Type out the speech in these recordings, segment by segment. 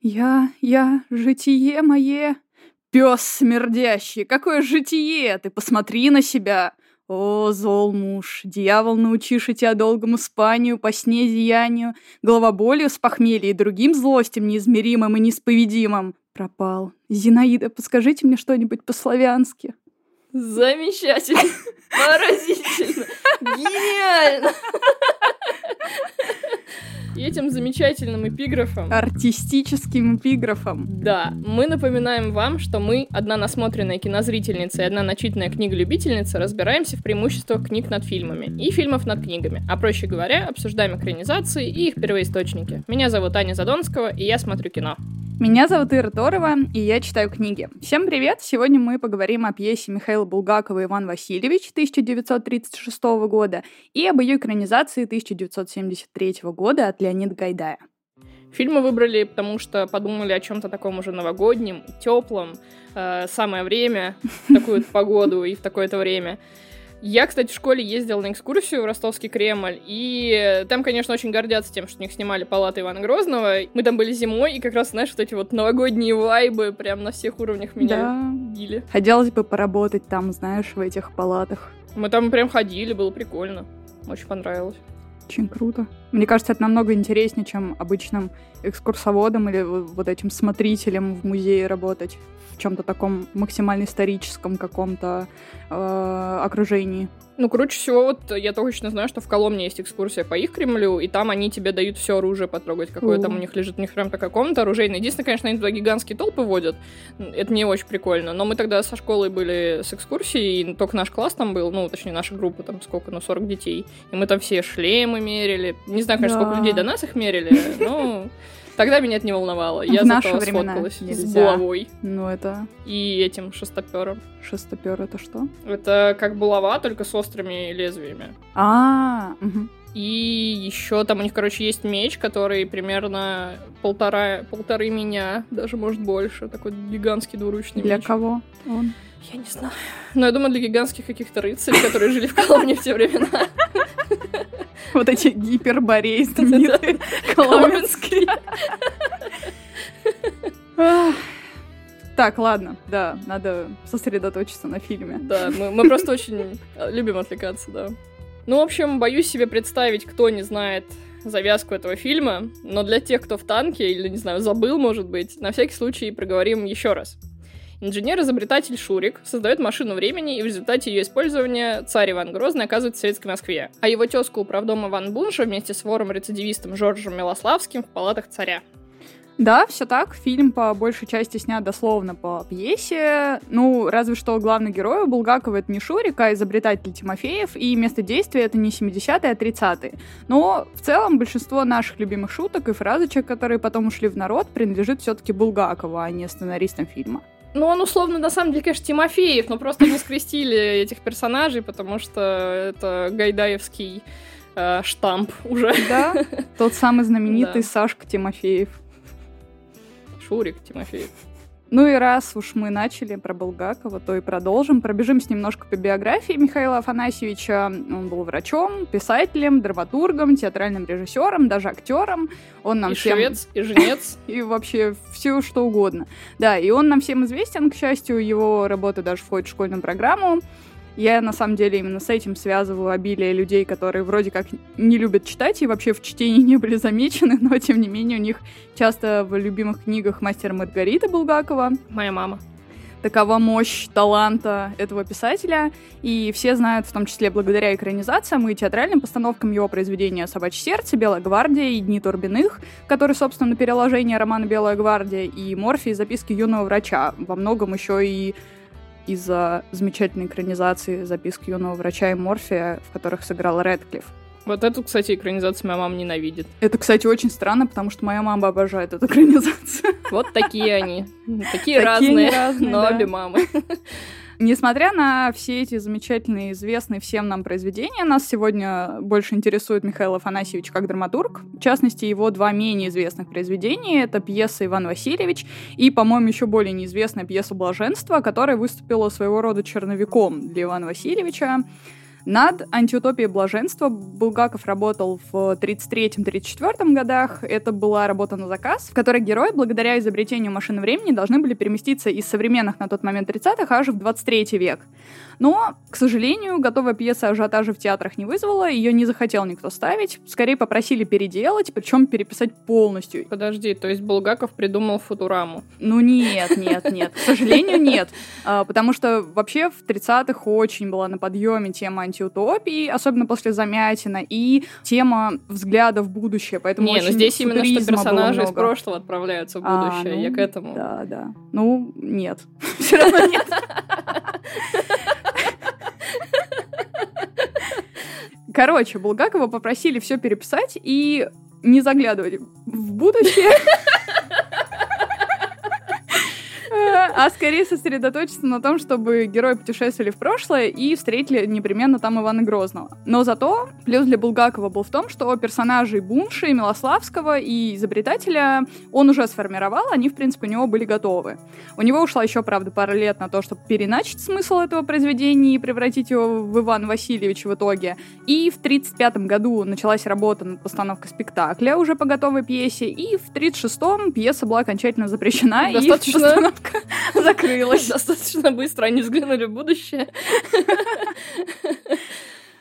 Я, я, житие мое. Пес смердящий, какое житие! Ты посмотри на себя! О, зол муж, дьявол, научишь тебя долгому спанию, по сне зиянию, головоболью с похмелья и другим злостям неизмеримым и неисповедимым. Пропал. Зинаида, подскажите мне что-нибудь по-славянски. Замечательно. Поразительно. Гениально. И этим замечательным эпиграфом... Артистическим эпиграфом. Да. Мы напоминаем вам, что мы, одна насмотренная кинозрительница и одна начитанная книголюбительница, разбираемся в преимуществах книг над фильмами и фильмов над книгами, а проще говоря, обсуждаем экранизации и их первоисточники. Меня зовут Аня Задонского, и я смотрю кино. Меня зовут Ира Торова, и я читаю книги. Всем привет! Сегодня мы поговорим о пьесе Михаила Булгакова «Иван Васильевич» 1936 года и об ее экранизации 1973 года от Леонида Гайдая. Фильмы выбрали, потому что подумали о чем-то таком уже новогоднем, теплом, э, самое время, в такую погоду и в такое-то время. Я, кстати, в школе ездила на экскурсию в Ростовский Кремль, и там, конечно, очень гордятся тем, что у них снимали палаты Ивана Грозного. Мы там были зимой, и как раз, знаешь, вот эти вот новогодние вайбы прям на всех уровнях меня да. били. Хотелось бы поработать там, знаешь, в этих палатах. Мы там прям ходили, было прикольно. Очень понравилось. Очень круто. Мне кажется, это намного интереснее, чем обычным экскурсоводом или вот этим смотрителем в музее работать в чем-то таком максимально историческом каком-то э, окружении. Ну, круче всего, вот я точно знаю, что в Коломне есть экскурсия по их Кремлю, и там они тебе дают все оружие потрогать, какое там у них лежит. У них прям такая комната оружейная. Единственное, конечно, они туда гигантские толпы водят. Это не очень прикольно. Но мы тогда со школой были с экскурсией, и только наш класс там был, ну, точнее, наша группа, там сколько, ну, 40 детей. И мы там все шлемы мерили. Не знаю, конечно, да. сколько людей до нас их мерили, но... Тогда меня это не волновало. Я в наши времена сфоткалась нельзя. с булавой. Ну, это... И этим шестопером. Шестопер это что? Это как булава, только с острыми лезвиями. А, угу. И еще там у них, короче, есть меч, который примерно полтора, полторы меня, даже может больше. Такой гигантский двуручный для меч. Для кого он? Я не знаю. Но я думаю, для гигантских каких-то рыцарей, которые жили в Коломне в те времена. Вот эти гипербореи знаменитые коломенские. Так, ладно, да, надо сосредоточиться на фильме. Да, мы, мы просто очень любим отвлекаться, да. Ну, в общем, боюсь себе представить, кто не знает завязку этого фильма, но для тех, кто в танке или, не знаю, забыл, может быть, на всякий случай проговорим еще раз. Инженер-изобретатель Шурик создает машину времени, и в результате ее использования царь Иван Грозный оказывается в Советской Москве. А его тезку управдома Иван Бунша вместе с вором-рецидивистом Жоржем Милославским в палатах царя. Да, все так. Фильм по большей части снят дословно по пьесе. Ну, разве что главный герой у Булгакова это не Шурик, а изобретатель Тимофеев, и место действия это не 70-е, а 30-е. Но в целом большинство наших любимых шуток и фразочек, которые потом ушли в народ, принадлежит все-таки Булгакову, а не сценаристам фильма. Ну, он условно, на самом деле, конечно, Тимофеев, но просто не скрестили этих персонажей, потому что это гайдаевский э, штамп уже. Да, тот самый знаменитый да. Сашка Тимофеев. Шурик Тимофеев. Ну и раз уж мы начали про Булгакова, то и продолжим. Пробежимся немножко по биографии Михаила Афанасьевича. Он был врачом, писателем, драматургом, театральным режиссером, даже актером. Он нам и всем... швец, и женец. И вообще все что угодно. Да, и он нам всем известен, к счастью, его работа даже входит в школьную программу. Я на самом деле именно с этим связываю обилие людей, которые вроде как не любят читать и вообще в чтении не были замечены, но тем не менее у них часто в любимых книгах «Мастер Маргарита» Булгакова. Моя мама такова мощь таланта этого писателя, и все знают, в том числе благодаря экранизациям и театральным постановкам его произведения «Собачье сердце», «Белая гвардия» и «Дни Турбиных», который, собственно, переложение романа «Белая гвардия» и «Морфий. Записки юного врача», во многом еще и из-за замечательной экранизации записки юного врача и Морфия, в которых сыграл Рэдклифф. Вот эту, кстати, экранизацию моя мама ненавидит. Это, кстати, очень странно, потому что моя мама обожает эту экранизацию. Вот такие они. Такие разные, но обе мамы. Несмотря на все эти замечательные, известные всем нам произведения, нас сегодня больше интересует Михаил Афанасьевич как драматург. В частности, его два менее известных произведения — это пьеса «Иван Васильевич» и, по-моему, еще более неизвестная пьеса «Блаженство», которая выступила своего рода черновиком для Ивана Васильевича. Над антиутопией блаженства Булгаков работал в 33-34 годах. Это была работа на заказ, в которой герои, благодаря изобретению машины времени, должны были переместиться из современных на тот момент 30-х аж в 23 век. Но, к сожалению, готовая пьеса ажиотажа в театрах не вызвала, ее не захотел никто ставить. Скорее попросили переделать, причем переписать полностью. Подожди, то есть Булгаков придумал Футураму? Ну нет, нет, нет. К сожалению, нет. А, потому что вообще в 30-х очень была на подъеме тема антиутопии, особенно после Замятина, и тема взгляда в будущее. Поэтому не, ну здесь именно что персонажи из прошлого отправляются в будущее. А, ну, Я к этому. Да, да. Ну, нет. Все равно нет. Короче, Булгакова попросили все переписать и не заглядывать в будущее. а скорее сосредоточиться на том, чтобы герои путешествовали в прошлое и встретили непременно там Ивана Грозного. Но зато плюс для Булгакова был в том, что персонажей Бунши, Милославского и изобретателя он уже сформировал, они, в принципе, у него были готовы. У него ушла еще, правда, пара лет на то, чтобы переначить смысл этого произведения и превратить его в Ивана Васильевича в итоге. И в 1935 году началась работа над постановкой спектакля уже по готовой пьесе, и в 1936 пьеса была окончательно запрещена, Достаточно... и постановка закрылась. Достаточно быстро они взглянули в будущее.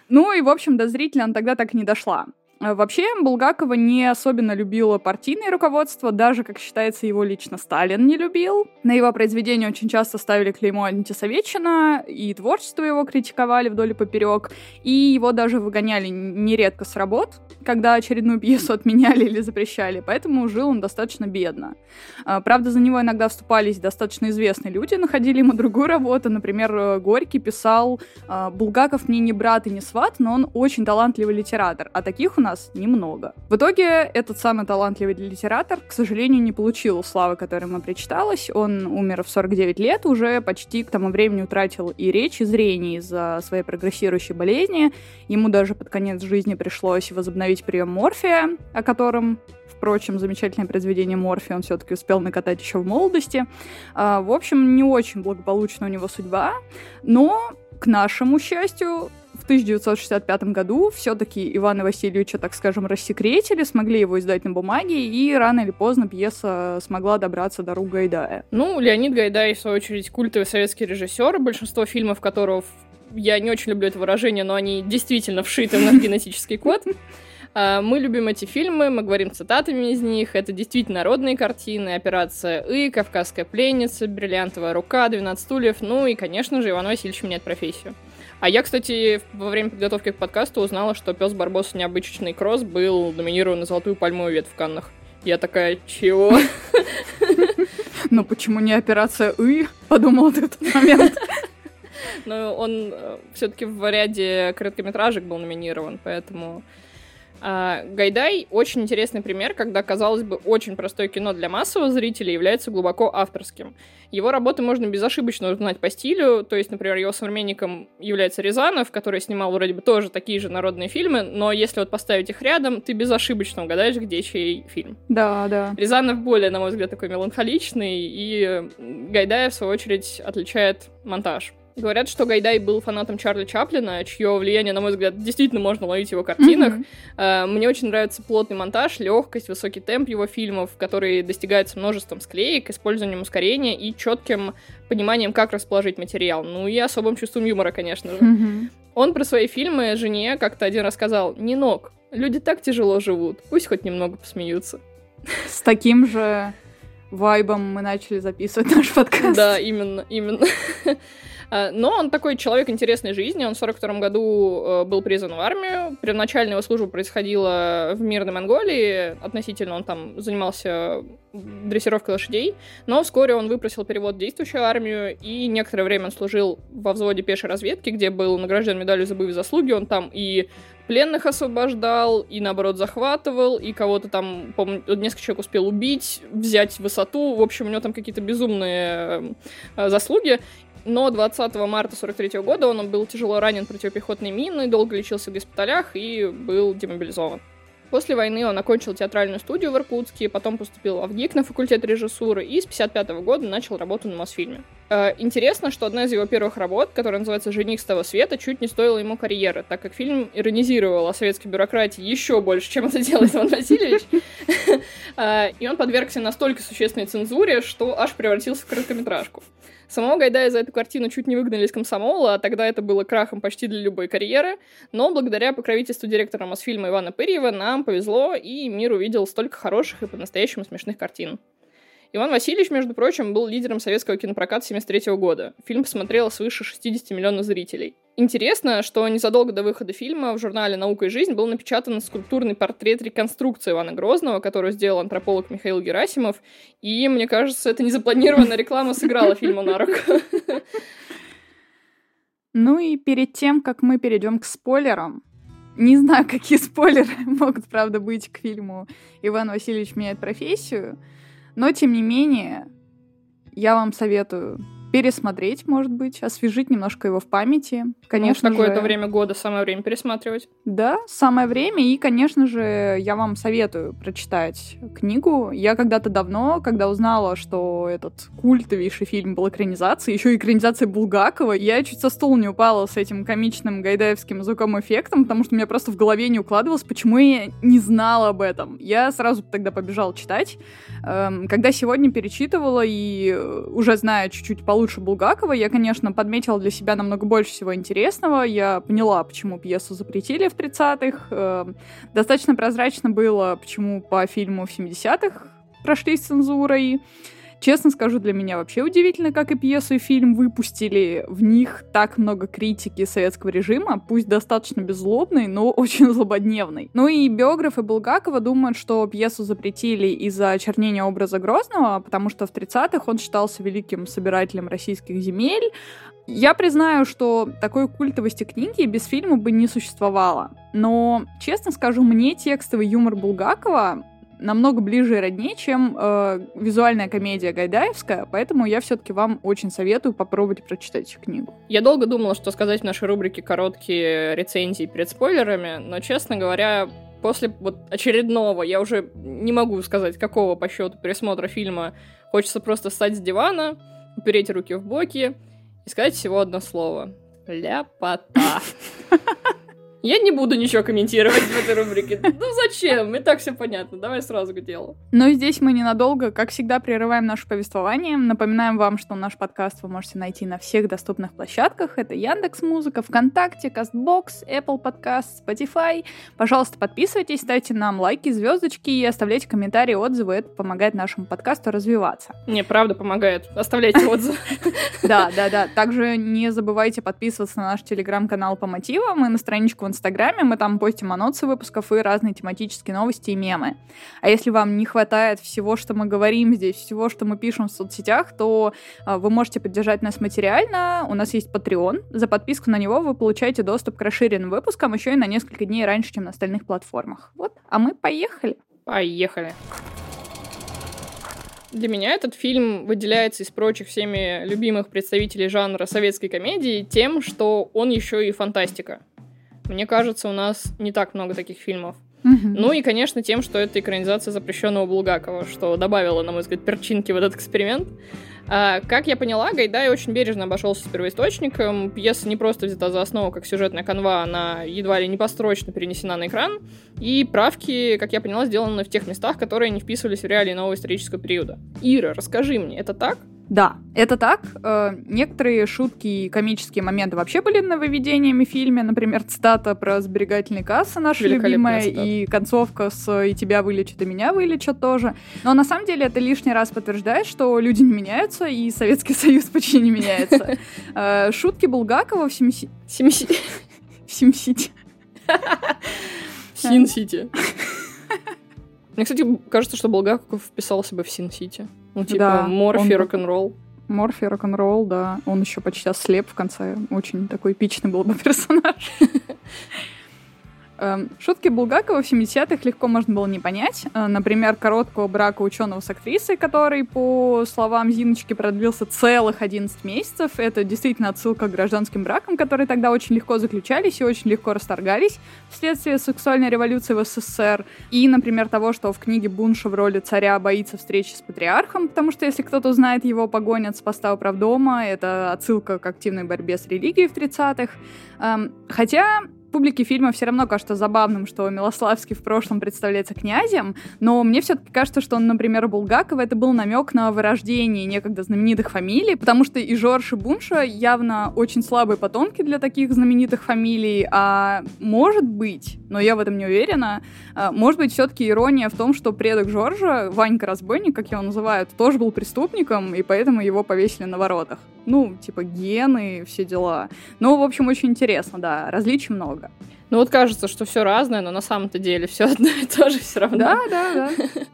Ну и, в общем, до зрителя она тогда так и не дошла. А вообще, Булгакова не особенно любила партийное руководство, даже, как считается, его лично Сталин не любил. На его произведения очень часто ставили клеймо антисоветчина, и творчество его критиковали вдоль и поперек, и его даже выгоняли нередко с работ, когда очередную пьесу отменяли или запрещали, поэтому жил он достаточно бедно. А, правда, за него иногда вступались достаточно известные люди, находили ему другую работу, например, Горький писал «А, «Булгаков мне не брат и не сват, но он очень талантливый литератор, а таких у нас немного. В итоге этот самый талантливый литератор, к сожалению, не получил славы, которая ему причиталась. Он умер в 49 лет, уже почти к тому времени утратил и речь, и зрение из-за своей прогрессирующей болезни. Ему даже под конец жизни пришлось возобновить прием морфия, о котором впрочем, замечательное произведение Морфи он все-таки успел накатать еще в молодости. А, в общем, не очень благополучна у него судьба, но, к нашему счастью, 1965 году все-таки Ивана Васильевича, так скажем, рассекретили, смогли его издать на бумаге, и рано или поздно пьеса смогла добраться до рук Гайдая. Ну, Леонид Гайдай, в свою очередь, культовый советский режиссер, большинство фильмов которого я не очень люблю это выражение, но они действительно вшиты в наш генетический код. А, мы любим эти фильмы, мы говорим цитатами из них. Это действительно народные картины. «Операция И», «Кавказская пленница», «Бриллиантовая рука», «12 стульев». Ну и, конечно же, Иван Васильевич меняет профессию. А я, кстати, во время подготовки к подкасту узнала, что пес Барбос необычный кросс был номинирован на золотую пальмовую ветвь в Каннах. Я такая, чего? Ну почему не операция И? Подумала в этот момент. Ну, он э, все-таки в ряде короткометражек был номинирован, поэтому а, Гайдай очень интересный пример, когда, казалось бы, очень простое кино для массового зрителя является глубоко авторским. Его работы можно безошибочно узнать по стилю, то есть, например, его современником является Рязанов, который снимал вроде бы тоже такие же народные фильмы, но если вот поставить их рядом, ты безошибочно угадаешь, где чей фильм. Да, да. Рязанов более, на мой взгляд, такой меланхоличный, и Гайдая, в свою очередь, отличает монтаж. Говорят, что Гайдай был фанатом Чарли Чаплина, чье влияние, на мой взгляд, действительно можно ловить в его картинах. Mm-hmm. Мне очень нравится плотный монтаж, легкость, высокий темп его фильмов, который достигается множеством склеек, использованием ускорения и четким пониманием, как расположить материал. Ну и особым чувством юмора, конечно же. Mm-hmm. Он про свои фильмы жене как-то один рассказал, не ног, люди так тяжело живут, пусть хоть немного посмеются. С таким же вайбом мы начали записывать наш подкаст. Да, именно, именно. А, но он такой человек интересной жизни. Он в 42 году э, был призван в армию. Первоначально его служба происходила в мирной Монголии. Относительно он там занимался дрессировкой лошадей. Но вскоре он выпросил перевод в действующую армию. И некоторое время он служил во взводе пешей разведки, где был награжден медалью за боевые заслуги. Он там и пленных освобождал, и наоборот захватывал, и кого-то там, помню, несколько человек успел убить, взять высоту. В общем, у него там какие-то безумные э, заслуги но 20 марта 43 года он был тяжело ранен противопехотной миной, долго лечился в госпиталях и был демобилизован. После войны он окончил театральную студию в Иркутске, потом поступил в ГИК на факультет режиссуры и с 55 года начал работу на Мосфильме. Э, интересно, что одна из его первых работ, которая называется «Жених с того света», чуть не стоила ему карьеры, так как фильм иронизировал о советской бюрократии еще больше, чем это делает Иван Васильевич. Э, и он подвергся настолько существенной цензуре, что аж превратился в короткометражку. Самого Гайдая за эту картину чуть не выгнали из комсомола, а тогда это было крахом почти для любой карьеры, но благодаря покровительству директора Мосфильма Ивана Пырьева нам повезло, и мир увидел столько хороших и по-настоящему смешных картин. Иван Васильевич, между прочим, был лидером советского кинопроката 73 года. Фильм посмотрело свыше 60 миллионов зрителей. Интересно, что незадолго до выхода фильма в журнале «Наука и жизнь» был напечатан скульптурный портрет реконструкции Ивана Грозного, который сделал антрополог Михаил Герасимов, и, мне кажется, это незапланированная реклама сыграла фильму на руку. Ну и перед тем, как мы перейдем к спойлерам, не знаю, какие спойлеры могут, правда, быть к фильму «Иван Васильевич меняет профессию», но, тем не менее, я вам советую пересмотреть, может быть, освежить немножко его в памяти. Конечно ну, в какое-то же... время года самое время пересматривать. Да, самое время. И, конечно же, я вам советую прочитать книгу. Я когда-то давно, когда узнала, что этот культовейший фильм был экранизацией, еще и экранизация Булгакова, я чуть со стула не упала с этим комичным гайдаевским звуковым эффектом, потому что у меня просто в голове не укладывалось, почему я не знала об этом. Я сразу тогда побежала читать. Эм, когда сегодня перечитывала и уже зная чуть-чуть получше получше Булгакова. Я, конечно, подметила для себя намного больше всего интересного. Я поняла, почему пьесу запретили в 30-х. Эм, достаточно прозрачно было, почему по фильму в 70-х прошли с цензурой. Честно скажу, для меня вообще удивительно, как и пьесу, и фильм выпустили. В них так много критики советского режима, пусть достаточно беззлобной, но очень злободневной. Ну и биографы Булгакова думают, что пьесу запретили из-за очернения образа Грозного, потому что в 30-х он считался великим собирателем российских земель, я признаю, что такой культовости книги без фильма бы не существовало. Но, честно скажу, мне текстовый юмор Булгакова намного ближе и роднее, чем э, визуальная комедия Гайдаевская, поэтому я все-таки вам очень советую попробовать прочитать эту книгу. Я долго думала, что сказать в нашей рубрике короткие рецензии перед спойлерами, но, честно говоря, после вот очередного, я уже не могу сказать, какого по счету пересмотра фильма, хочется просто встать с дивана, упереть руки в боки и сказать всего одно слово. Ляпота. Я не буду ничего комментировать в этой рубрике. Ну зачем? И так все понятно. Давай сразу к делу. Но здесь мы ненадолго, как всегда, прерываем наше повествование. Напоминаем вам, что наш подкаст вы можете найти на всех доступных площадках. Это Яндекс Музыка, ВКонтакте, Кастбокс, Apple Podcast, Spotify. Пожалуйста, подписывайтесь, ставьте нам лайки, звездочки и оставляйте комментарии, отзывы. Это помогает нашему подкасту развиваться. Не, правда помогает. Оставляйте отзывы. Да, да, да. Также не забывайте подписываться на наш телеграм-канал по мотивам и на страничку в Инстаграме, мы там постим анонсы выпусков и разные тематические новости и мемы. А если вам не хватает всего, что мы говорим здесь, всего, что мы пишем в соцсетях, то а, вы можете поддержать нас материально. У нас есть Patreon. За подписку на него вы получаете доступ к расширенным выпускам еще и на несколько дней раньше, чем на остальных платформах. Вот, а мы поехали. Поехали. Для меня этот фильм выделяется из прочих всеми любимых представителей жанра советской комедии тем, что он еще и фантастика. Мне кажется, у нас не так много таких фильмов. Ну и, конечно, тем, что это экранизация запрещенного Булгакова, что добавило, на мой взгляд, перчинки в этот эксперимент. А, как я поняла, Гайдай очень бережно обошелся с первоисточником. Пьеса не просто взята за основу как сюжетная канва, она едва ли не построчно перенесена на экран. И правки, как я поняла, сделаны в тех местах, которые не вписывались в реалии нового исторического периода. Ира, расскажи мне, это так? Да, это так. Э, некоторые шутки и комические моменты вообще были нововведениями в фильме. Например, цитата про сберегательные кассы наша любимая, цитата. и концовка с «и тебя вылечат, и меня вылечат» тоже. Но на самом деле это лишний раз подтверждает, что люди не меняются, и Советский Союз почти не меняется. Э, шутки Булгакова в Симси... Симси... В SimCity. В Sin City. Мне, кстати, кажется, что Булгаков вписался бы в Sin City. Ну, типа, да, морфий, он... рок-н-ролл. Морфий, рок-н-ролл, да. Он еще почти ослеп в конце. Очень такой эпичный был бы персонаж. Эм, шутки Булгакова в 70-х легко можно было не понять. Э, например, короткого брака ученого с актрисой, который, по словам Зиночки, продлился целых 11 месяцев. Это действительно отсылка к гражданским бракам, которые тогда очень легко заключались и очень легко расторгались вследствие сексуальной революции в СССР. И, например, того, что в книге Бунша в роли царя боится встречи с патриархом, потому что если кто-то узнает его, погонят с поста управдома. Это отсылка к активной борьбе с религией в 30-х. Эм, хотя публике фильма все равно кажется забавным, что Милославский в прошлом представляется князем, но мне все-таки кажется, что, например, у Булгакова это был намек на вырождение некогда знаменитых фамилий, потому что и Жорж, и Бунша явно очень слабые потомки для таких знаменитых фамилий, а может быть, но я в этом не уверена, а, может быть, все-таки ирония в том, что предок Жоржа, Ванька Разбойник, как его называют, тоже был преступником, и поэтому его повесили на воротах. Ну, типа гены, все дела. Ну, в общем, очень интересно, да, различий много. Ну вот кажется, что все разное, но на самом-то деле все одно и то же все равно. Да, да, да.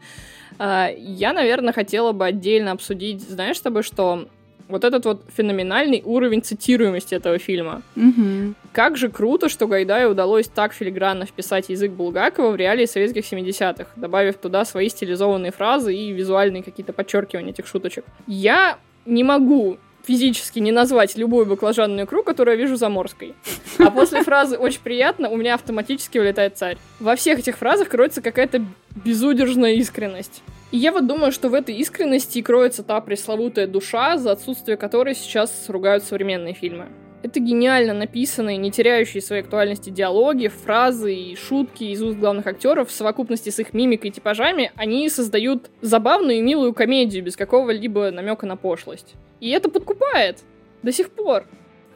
А, я, наверное, хотела бы отдельно обсудить, знаешь, с тобой, что вот этот вот феноменальный уровень цитируемости этого фильма. Угу. Как же круто, что Гайдаю удалось так филигранно вписать язык Булгакова в реалии советских 70-х, добавив туда свои стилизованные фразы и визуальные какие-то подчеркивания этих шуточек. Я не могу физически не назвать любую баклажанную икру, которую я вижу заморской. А после фразы «очень приятно» у меня автоматически вылетает царь. Во всех этих фразах кроется какая-то безудержная искренность. И я вот думаю, что в этой искренности кроется та пресловутая душа, за отсутствие которой сейчас ругают современные фильмы. Это гениально написанные, не теряющие своей актуальности диалоги, фразы и шутки из уст главных актеров в совокупности с их мимикой и типажами, они создают забавную и милую комедию без какого-либо намека на пошлость. И это подкупает до сих пор.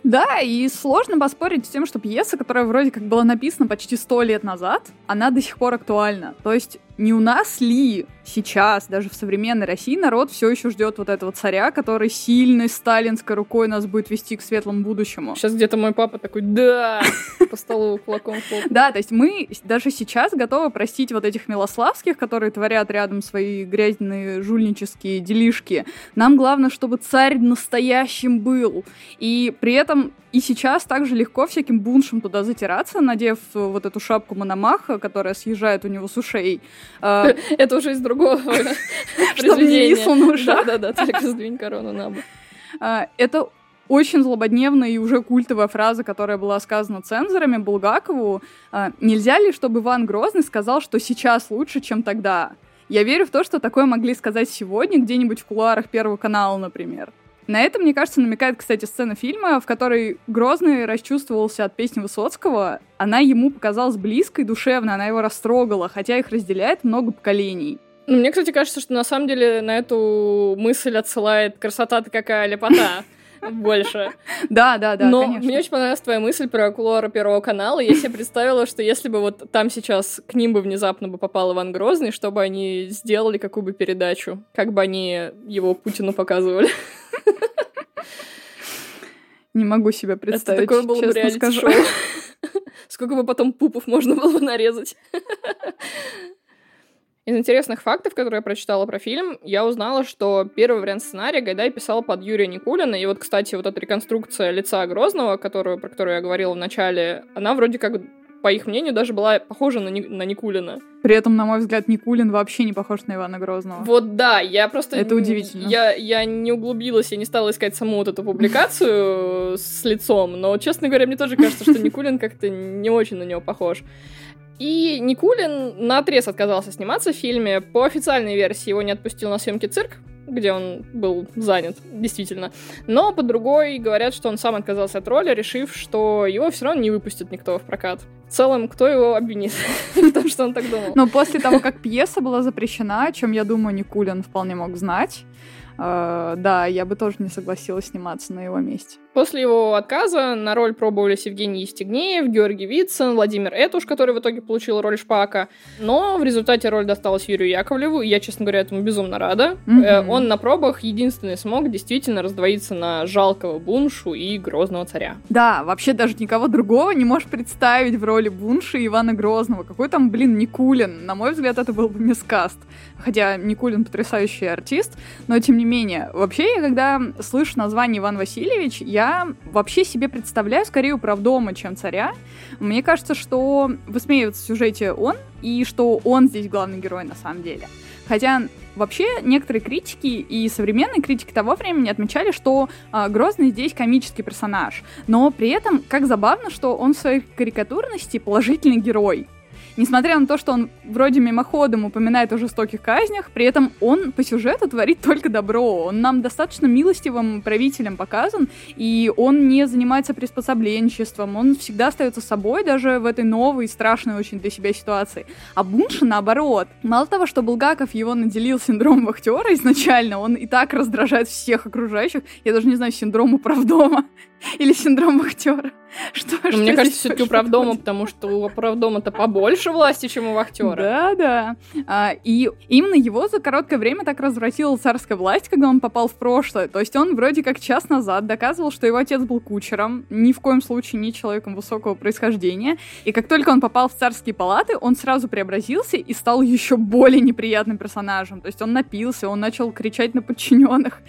Да, и сложно поспорить с тем, что пьеса, которая вроде как была написана почти сто лет назад, она до сих пор актуальна. То есть не у нас ли сейчас, даже в современной России, народ все еще ждет вот этого царя, который сильной сталинской рукой нас будет вести к светлому будущему. Сейчас где-то мой папа такой, да, по столу кулаком Да, то есть мы даже сейчас готовы простить вот этих милославских, которые творят рядом свои грязные жульнические делишки. Нам главное, чтобы царь настоящим был. И при этом и сейчас также легко всяким буншем туда затираться, надев вот эту шапку Мономаха, которая съезжает у него с ушей. А, Это уже из другого Чтобы не на ушах. Да-да-да, только сдвинь корону на бок. А, это очень злободневная и уже культовая фраза, которая была сказана цензорами Булгакову. А, Нельзя ли, чтобы Иван Грозный сказал, что сейчас лучше, чем тогда? Я верю в то, что такое могли сказать сегодня где-нибудь в кулуарах Первого канала, например. На это, мне кажется, намекает, кстати, сцена фильма, в которой Грозный расчувствовался от песни Высоцкого. Она ему показалась близкой, душевной, она его растрогала, хотя их разделяет много поколений. Ну, мне, кстати, кажется, что на самом деле на эту мысль отсылает красота-то какая лепота больше. Да, да, да, Но конечно. мне очень понравилась твоя мысль про кулуары Первого канала. Я себе представила, что если бы вот там сейчас к ним бы внезапно бы попал Иван Грозный, чтобы они сделали какую бы передачу, как бы они его Путину показывали. Не могу себе представить, Это такое было бы реалити-шоу. Сколько бы потом пупов можно было бы нарезать. Из интересных фактов, которые я прочитала про фильм, я узнала, что первый вариант сценария Гайдай писал под Юрия Никулина. И вот, кстати, вот эта реконструкция лица Грозного, которую, про которую я говорила в начале, она вроде как по их мнению, даже была похожа на, Ни- на Никулина. При этом, на мой взгляд, Никулин вообще не похож на Ивана Грозного. Вот да, я просто... Это удивительно. Я, я не углубилась, я не стала искать саму вот эту публикацию с лицом, но, честно говоря, мне тоже кажется, что Никулин как-то не очень на него похож. И Никулин на отрез отказался сниматься в фильме. По официальной версии его не отпустил на съемки цирк, где он был занят, действительно. Но по другой говорят, что он сам отказался от роли, решив, что его все равно не выпустит никто в прокат. В целом, кто его обвинит в том, что он так думал? Но после того, как пьеса была запрещена, о чем, я думаю, Никулин вполне мог знать, э, да, я бы тоже не согласилась сниматься на его месте. После его отказа на роль пробовались Евгений Евстигнеев, Георгий Вицин, Владимир Этуш, который в итоге получил роль Шпака. Но в результате роль досталась Юрию Яковлеву, и я, честно говоря, этому безумно рада. Mm-hmm. Он на пробах единственный смог действительно раздвоиться на жалкого Буншу и Грозного царя. Да, вообще даже никого другого не можешь представить в роли Бунши Ивана Грозного. Какой там, блин, Никулин? На мой взгляд, это был бы мискаст. Хотя Никулин потрясающий артист, но тем не менее. Вообще, я когда слышу название Иван Васильевич, я вообще себе представляю скорее управдома, чем царя. Мне кажется, что высмеивается в сюжете он, и что он здесь главный герой на самом деле. Хотя вообще некоторые критики и современные критики того времени отмечали, что э, Грозный здесь комический персонаж. Но при этом, как забавно, что он в своей карикатурности положительный герой. Несмотря на то, что он вроде мимоходом упоминает о жестоких казнях, при этом он по сюжету творит только добро. Он нам достаточно милостивым правителем показан, и он не занимается приспособленчеством, он всегда остается собой, даже в этой новой, страшной очень для себя ситуации. А Бунша наоборот. Мало того, что Булгаков его наделил синдромом вахтера изначально, он и так раздражает всех окружающих. Я даже не знаю, синдром управдома или синдром вахтера. Что, Но что мне кажется, все-таки управдома, потому что у управдома-то побольше власти, чем у вахтера. Да, да. А, и именно его за короткое время так развратила царская власть, когда он попал в прошлое. То есть он вроде как час назад доказывал, что его отец был кучером, ни в коем случае не человеком высокого происхождения. И как только он попал в царские палаты, он сразу преобразился и стал еще более неприятным персонажем. То есть он напился, он начал кричать на подчиненных.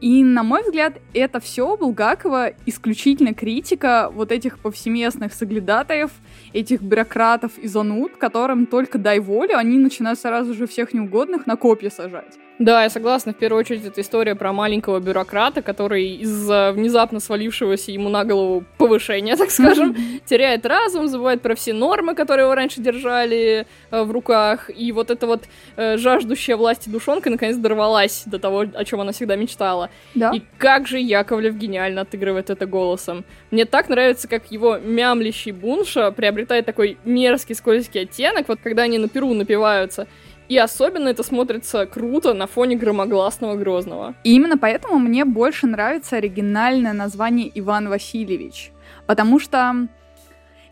И, на мой взгляд, это все Булгакова исключительно критика вот этих повсеместных соглядатаев, этих бюрократов и зануд, которым только дай волю, они начинают сразу же всех неугодных на копья сажать. Да, я согласна. В первую очередь, это история про маленького бюрократа, который из-за внезапно свалившегося ему на голову повышения, так скажем, теряет разум, забывает про все нормы, которые его раньше держали э, в руках. И вот эта вот э, жаждущая власти душонка наконец дорвалась до того, о чем она всегда мечтала. Да. И как же Яковлев гениально отыгрывает это голосом. Мне так нравится, как его мямлящий бунша приобретает такой мерзкий скользкий оттенок, вот когда они на перу напиваются. И особенно это смотрится круто на фоне громогласного Грозного. И именно поэтому мне больше нравится оригинальное название Иван Васильевич. Потому что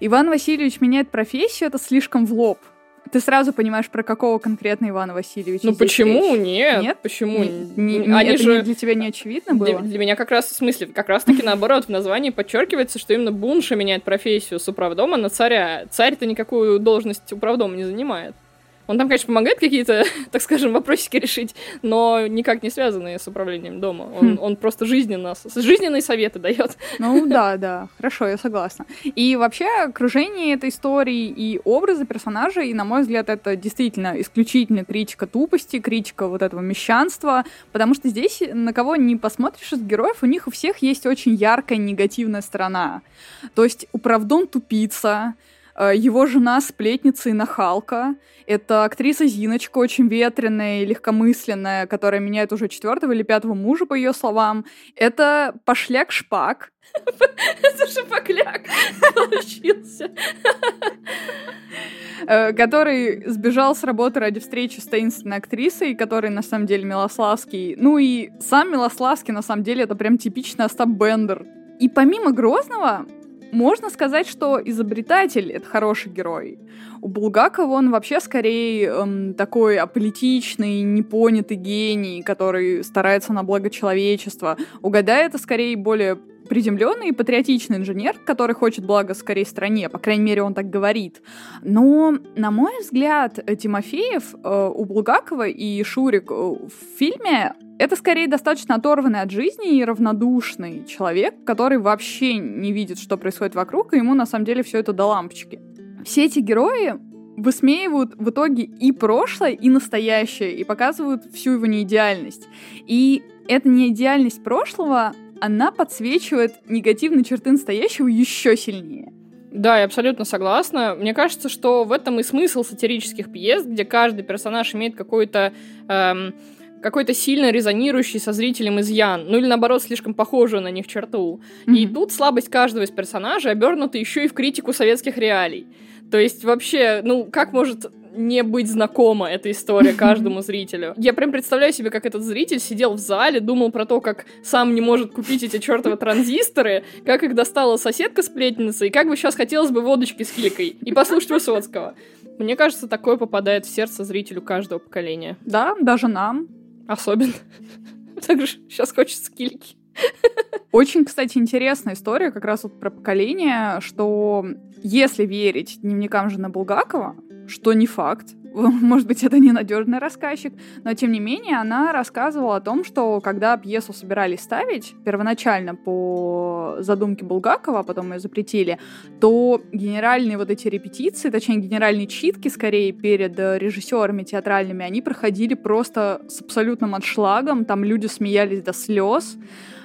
Иван Васильевич меняет профессию, это слишком в лоб. Ты сразу понимаешь, про какого конкретно Ивана Васильевича Ну почему? речь. Нет. Нет? Почему? Не- не- Они это же... не для тебя не очевидно было? Для, для меня как раз, в смысле, как раз таки наоборот, в названии подчеркивается, что именно Бунша меняет профессию с управдома на царя. Царь-то никакую должность управдома не занимает. Он там, конечно, помогает какие-то, так скажем, вопросики решить, но никак не связанные с управлением дома. Он, Хм. он просто жизненно, жизненные советы дает. Ну да, да, хорошо, я согласна. И вообще окружение этой истории и образы персонажей, на мой взгляд, это действительно исключительно критика тупости, критика вот этого мещанства, потому что здесь на кого не посмотришь из героев, у них у всех есть очень яркая негативная сторона. То есть управдом тупица, его жена сплетница и нахалка. Это актриса Зиночка, очень ветреная и легкомысленная, которая меняет уже четвертого или пятого мужа, по ее словам. Это пошляк Шпак, Это же покляк получился. э, который сбежал с работы ради встречи с таинственной актрисой, который на самом деле Милославский. Ну и сам Милославский на самом деле это прям типичный Остап Бендер. И помимо Грозного, можно сказать, что изобретатель — это хороший герой. У Булгакова он вообще скорее эм, такой аполитичный, непонятый гений, который старается на благо человечества. У Гайдая это скорее более приземленный и патриотичный инженер, который хочет блага скорее стране, по крайней мере, он так говорит. Но, на мой взгляд, Тимофеев э, у Булгакова и Шурик э, в фильме это скорее достаточно оторванный от жизни и равнодушный человек, который вообще не видит, что происходит вокруг, и ему на самом деле все это до лампочки. Все эти герои высмеивают в итоге и прошлое, и настоящее, и показывают всю его неидеальность. И эта неидеальность прошлого, она подсвечивает негативные черты настоящего еще сильнее. Да, я абсолютно согласна. Мне кажется, что в этом и смысл сатирических пьес, где каждый персонаж имеет какой-то эм, какой-то сильно резонирующий со зрителем изъян, ну или наоборот, слишком похожую на них черту. И Мгм. тут слабость каждого из персонажей обернута еще и в критику советских реалий. То есть вообще, ну как может не быть знакома эта история каждому зрителю. Я прям представляю себе, как этот зритель сидел в зале, думал про то, как сам не может купить эти чертовы транзисторы, как их достала соседка сплетница, и как бы сейчас хотелось бы водочки с килькой и послушать Высоцкого. Мне кажется, такое попадает в сердце зрителю каждого поколения. Да, даже нам. Особенно. Также сейчас хочется кильки. Очень, кстати, интересная история как раз вот про поколение, что если верить дневникам жены Булгакова, что не факт, может быть, это ненадежный рассказчик, но тем не менее она рассказывала о том, что когда пьесу собирались ставить, первоначально по задумке Булгакова, а потом ее запретили, то генеральные вот эти репетиции, точнее генеральные читки, скорее, перед режиссерами театральными, они проходили просто с абсолютным отшлагом, там люди смеялись до слез,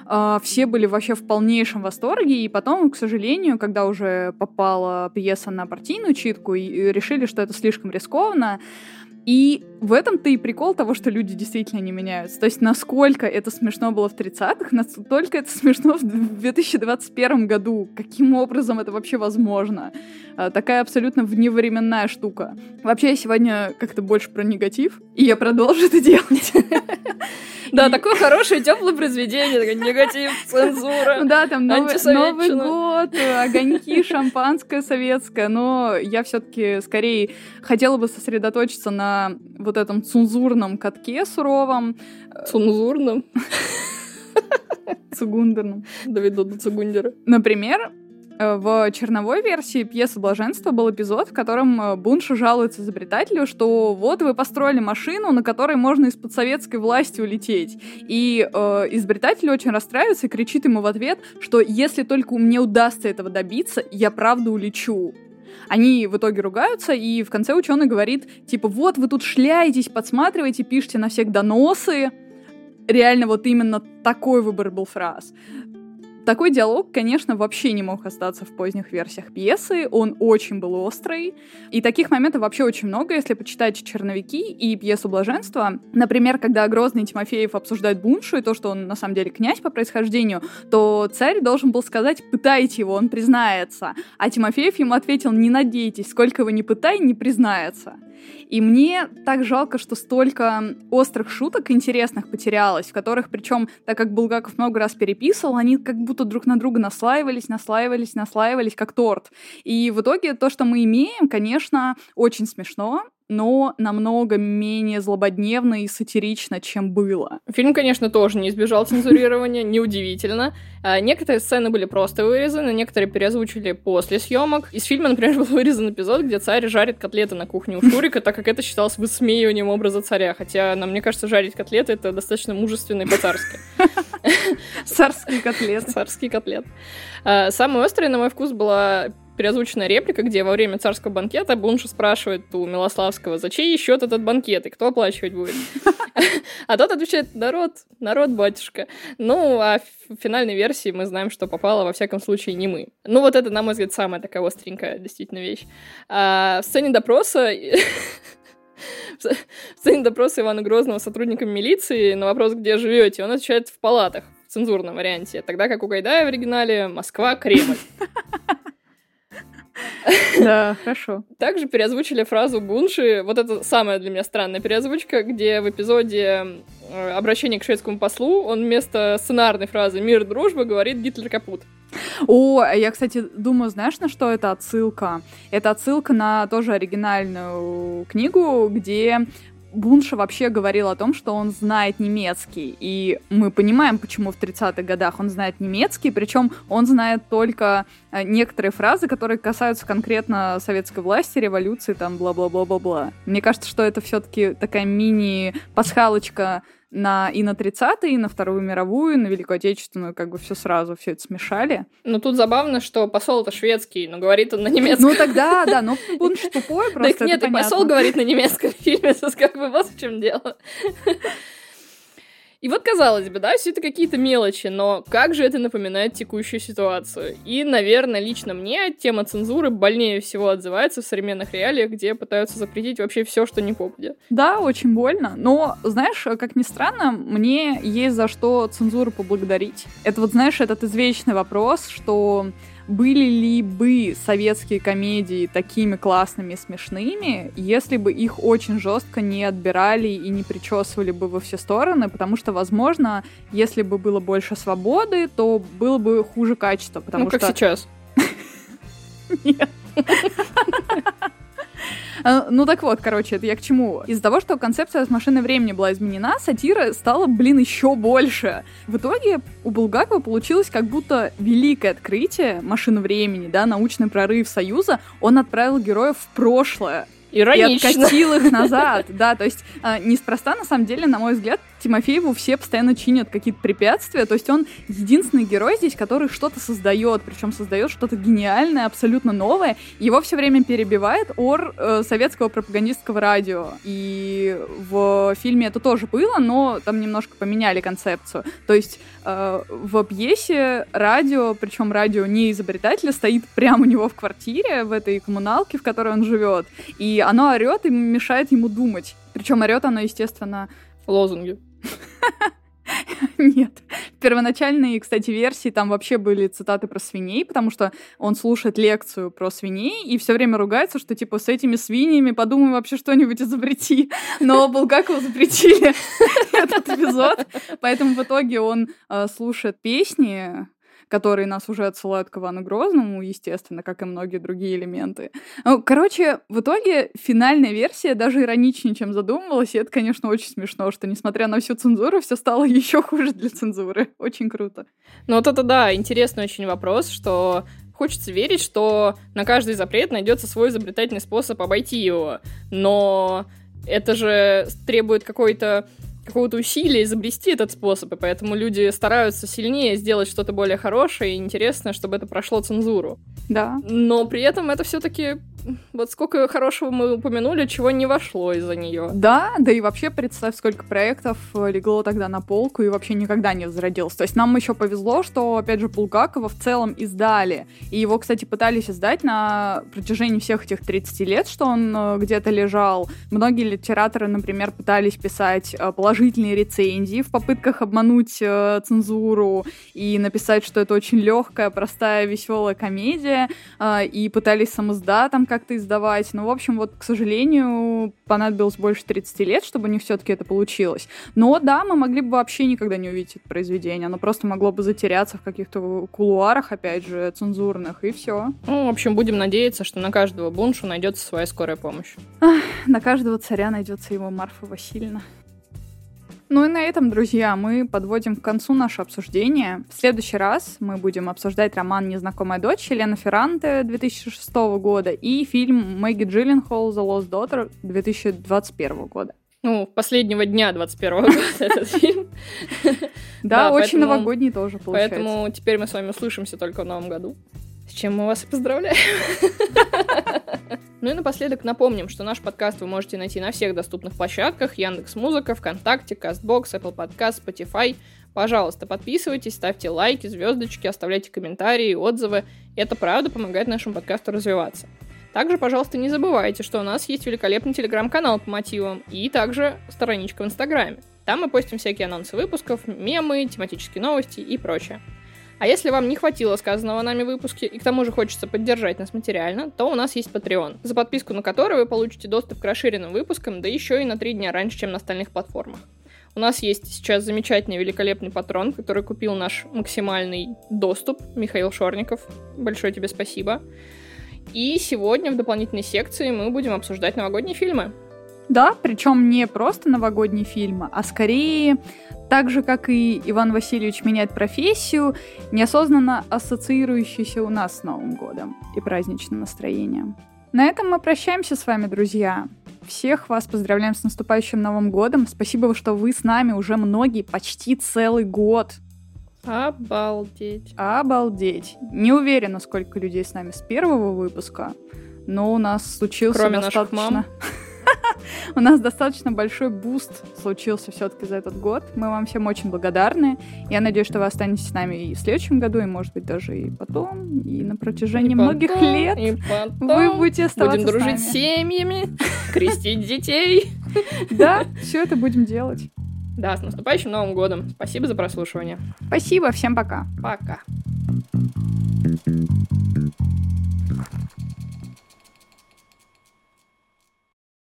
а, все были вообще в полнейшем восторге, и потом, к сожалению, когда уже попала пьеса на партийную читку, и решили, что это слишком рискованно, и в этом-то и прикол того, что люди действительно не меняются. То есть насколько это смешно было в 30-х, настолько это смешно в 2021 году. Каким образом это вообще возможно? А, такая абсолютно вневременная штука. Вообще, я сегодня как-то больше про негатив, и я продолжу это делать. Да, такое хорошее, теплое произведение, негатив, цензура, Да, там Новый год, огоньки, шампанское советское, но я все-таки скорее хотела бы сосредоточиться на вот этом цензурном катке суровом. Цензурном? Цугундерном. Доведу до Цугундера. Например, в черновой версии пьесы «Блаженство» был эпизод, в котором э, Бунша жалуется изобретателю, что вот вы построили машину, на которой можно из-под советской власти улететь. И э, изобретатель очень расстраивается и кричит ему в ответ, что если только мне удастся этого добиться, я правда улечу. Они в итоге ругаются, и в конце ученый говорит, типа, вот вы тут шляетесь, подсматриваете, пишете на всех доносы. Реально вот именно такой выбор был фраз. Такой диалог, конечно, вообще не мог остаться в поздних версиях пьесы, он очень был острый, и таких моментов вообще очень много, если почитать «Черновики» и пьесу «Блаженство». Например, когда Грозный Тимофеев обсуждает Буншу и то, что он на самом деле князь по происхождению, то царь должен был сказать «пытайте его, он признается», а Тимофеев ему ответил «не надейтесь, сколько вы не пытай, не признается». И мне так жалко, что столько острых шуток интересных потерялось, в которых, причем, так как Булгаков много раз переписывал, они как будто друг на друга наслаивались, наслаивались, наслаивались, как торт. И в итоге то, что мы имеем, конечно, очень смешно, но намного менее злободневно и сатирично, чем было. Фильм, конечно, тоже не избежал цензурирования, неудивительно. А, некоторые сцены были просто вырезаны, некоторые переозвучили после съемок. Из фильма, например, был вырезан эпизод, где царь жарит котлеты на кухне у Шурика, так как это считалось высмеиванием образа царя. Хотя, нам мне кажется, жарить котлеты — это достаточно мужественно и по-царски. Царский котлет. Царский котлет. А, самый острый, на мой вкус, была переозвученная реплика, где во время царского банкета Бунша спрашивает у Милославского, за чей счет этот банкет и кто оплачивать будет. А тот отвечает, народ, народ, батюшка. Ну, а в финальной версии мы знаем, что попало, во всяком случае, не мы. Ну, вот это, на мой взгляд, самая такая остренькая действительно вещь. А в сцене допроса в сцене допроса Ивана Грозного сотрудникам милиции на вопрос, где живете, он отвечает в палатах в цензурном варианте, тогда как у Гайдая в оригинале Москва, Кремль. Да, хорошо. Также переозвучили фразу Бунши, вот это самая для меня странная переозвучка, где в эпизоде э, обращения к шведскому послу он вместо сценарной фразы «Мир, дружба» говорит «Гитлер капут». О, я, кстати, думаю, знаешь, на что это отсылка? Это отсылка на тоже оригинальную книгу, где Бунша вообще говорил о том, что он знает немецкий. И мы понимаем, почему в 30-х годах он знает немецкий, причем он знает только э, некоторые фразы, которые касаются конкретно советской власти, революции, там, бла-бла-бла-бла-бла. Мне кажется, что это все-таки такая мини-пасхалочка на, и на 30-е, и на Вторую мировую, и на Великую Отечественную, как бы все сразу, все это смешали. Ну, тут забавно, что посол это шведский, но говорит он на немецком. Ну, тогда, да, но он тупой просто, Так нет, и посол говорит на немецком фильме, как бы вот в чем дело. И вот, казалось бы, да, все это какие-то мелочи, но как же это напоминает текущую ситуацию? И, наверное, лично мне тема цензуры больнее всего отзывается в современных реалиях, где пытаются запретить вообще все, что не попадя. Да, очень больно. Но, знаешь, как ни странно, мне есть за что цензуру поблагодарить. Это вот, знаешь, этот извечный вопрос, что были ли бы советские комедии такими классными и смешными, если бы их очень жестко не отбирали и не причесывали бы во все стороны, потому что, возможно, если бы было больше свободы, то было бы хуже качество, потому ну, что... как сейчас. Нет. А, ну так вот, короче, это я к чему? Из-за того, что концепция с машины времени была изменена, сатира стала, блин, еще больше. В итоге у Булгакова получилось как будто великое открытие машины времени, да, научный прорыв Союза. Он отправил героев в прошлое. Иронично. И откатил их назад, да, то есть э, неспроста, на самом деле, на мой взгляд, Тимофееву все постоянно чинят какие-то препятствия, то есть он единственный герой здесь, который что-то создает, причем создает что-то гениальное, абсолютно новое. Его все время перебивает ор э, советского пропагандистского радио. И в фильме это тоже было, но там немножко поменяли концепцию. То есть э, в пьесе радио, причем радио не изобретателя, стоит прямо у него в квартире, в этой коммуналке, в которой он живет. И оно орет и мешает ему думать. Причем орет оно, естественно, Лозунги. Нет. В первоначальной, кстати, версии там вообще были цитаты про свиней, потому что он слушает лекцию про свиней и все время ругается, что типа с этими свиньями подумай вообще что-нибудь изобрети. Но Булгакову запретили этот эпизод, поэтому в итоге он э, слушает песни которые нас уже отсылают к Ивану Грозному, естественно, как и многие другие элементы. Ну, короче, в итоге финальная версия даже ироничнее, чем задумывалась, и это, конечно, очень смешно, что, несмотря на всю цензуру, все стало еще хуже для цензуры. Очень круто. Ну вот это, да, интересный очень вопрос, что хочется верить, что на каждый запрет найдется свой изобретательный способ обойти его. Но это же требует какой-то какого-то усилия изобрести этот способ, и поэтому люди стараются сильнее сделать что-то более хорошее и интересное, чтобы это прошло цензуру. Да. Но при этом это все-таки вот сколько хорошего мы упомянули, чего не вошло из-за нее. Да, да и вообще представь, сколько проектов э, легло тогда на полку и вообще никогда не возродилось. То есть нам еще повезло, что, опять же, Булгакова в целом издали. И его, кстати, пытались издать на протяжении всех этих 30 лет, что он э, где-то лежал. Многие литераторы, например, пытались писать э, положительные рецензии в попытках обмануть цензуру и написать, что это очень легкая, простая, веселая комедия, и пытались самоздатом как-то издавать. Но, в общем, вот, к сожалению, понадобилось больше 30 лет, чтобы у них все-таки это получилось. Но да, мы могли бы вообще никогда не увидеть это произведение. Оно просто могло бы затеряться в каких-то кулуарах, опять же, цензурных, и все. Ну, в общем, будем надеяться, что на каждого буншу найдется своя скорая помощь. Ах, на каждого царя найдется его Марфа Васильевна. Ну и на этом, друзья, мы подводим к концу наше обсуждение. В следующий раз мы будем обсуждать роман «Незнакомая дочь» Елена Ферранте 2006 года и фильм Мэгги Джилленхол «The Lost Daughter» 2021 года. Ну, последнего дня 21 года этот фильм. Да, очень новогодний тоже получается. Поэтому теперь мы с вами услышимся только в новом году. С чем мы вас и поздравляем. Ну и напоследок напомним, что наш подкаст вы можете найти на всех доступных площадках Яндекс Музыка, ВКонтакте, Кастбокс, Apple Podcast, Spotify. Пожалуйста, подписывайтесь, ставьте лайки, звездочки, оставляйте комментарии, отзывы. Это правда помогает нашему подкасту развиваться. Также, пожалуйста, не забывайте, что у нас есть великолепный телеграм-канал по мотивам и также страничка в Инстаграме. Там мы постим всякие анонсы выпусков, мемы, тематические новости и прочее. А если вам не хватило сказанного нами выпуске и к тому же хочется поддержать нас материально, то у нас есть Patreon, за подписку на который вы получите доступ к расширенным выпускам, да еще и на три дня раньше, чем на остальных платформах. У нас есть сейчас замечательный, великолепный патрон, который купил наш максимальный доступ, Михаил Шорников. Большое тебе спасибо. И сегодня в дополнительной секции мы будем обсуждать новогодние фильмы. Да, причем не просто новогодние фильмы, а скорее так же, как и Иван Васильевич меняет профессию, неосознанно ассоциирующийся у нас с Новым годом и праздничным настроением. На этом мы прощаемся с вами, друзья. Всех вас поздравляем с наступающим Новым годом. Спасибо, что вы с нами уже многие, почти целый год. Обалдеть. Обалдеть. Не уверена, сколько людей с нами с первого выпуска, но у нас случился Кроме достаточно... наших мам. У нас достаточно большой boost случился все-таки за этот год. Мы вам всем очень благодарны. Я надеюсь, что вы останетесь с нами и в следующем году, и, может быть, даже и потом, и на протяжении И многих потом, лет. И потом. Вы будете оставаться Будем с дружить нами. с семьями, крестить детей. Да, все это будем делать. Да, с наступающим Новым годом. Спасибо за прослушивание. Спасибо, всем пока. Пока.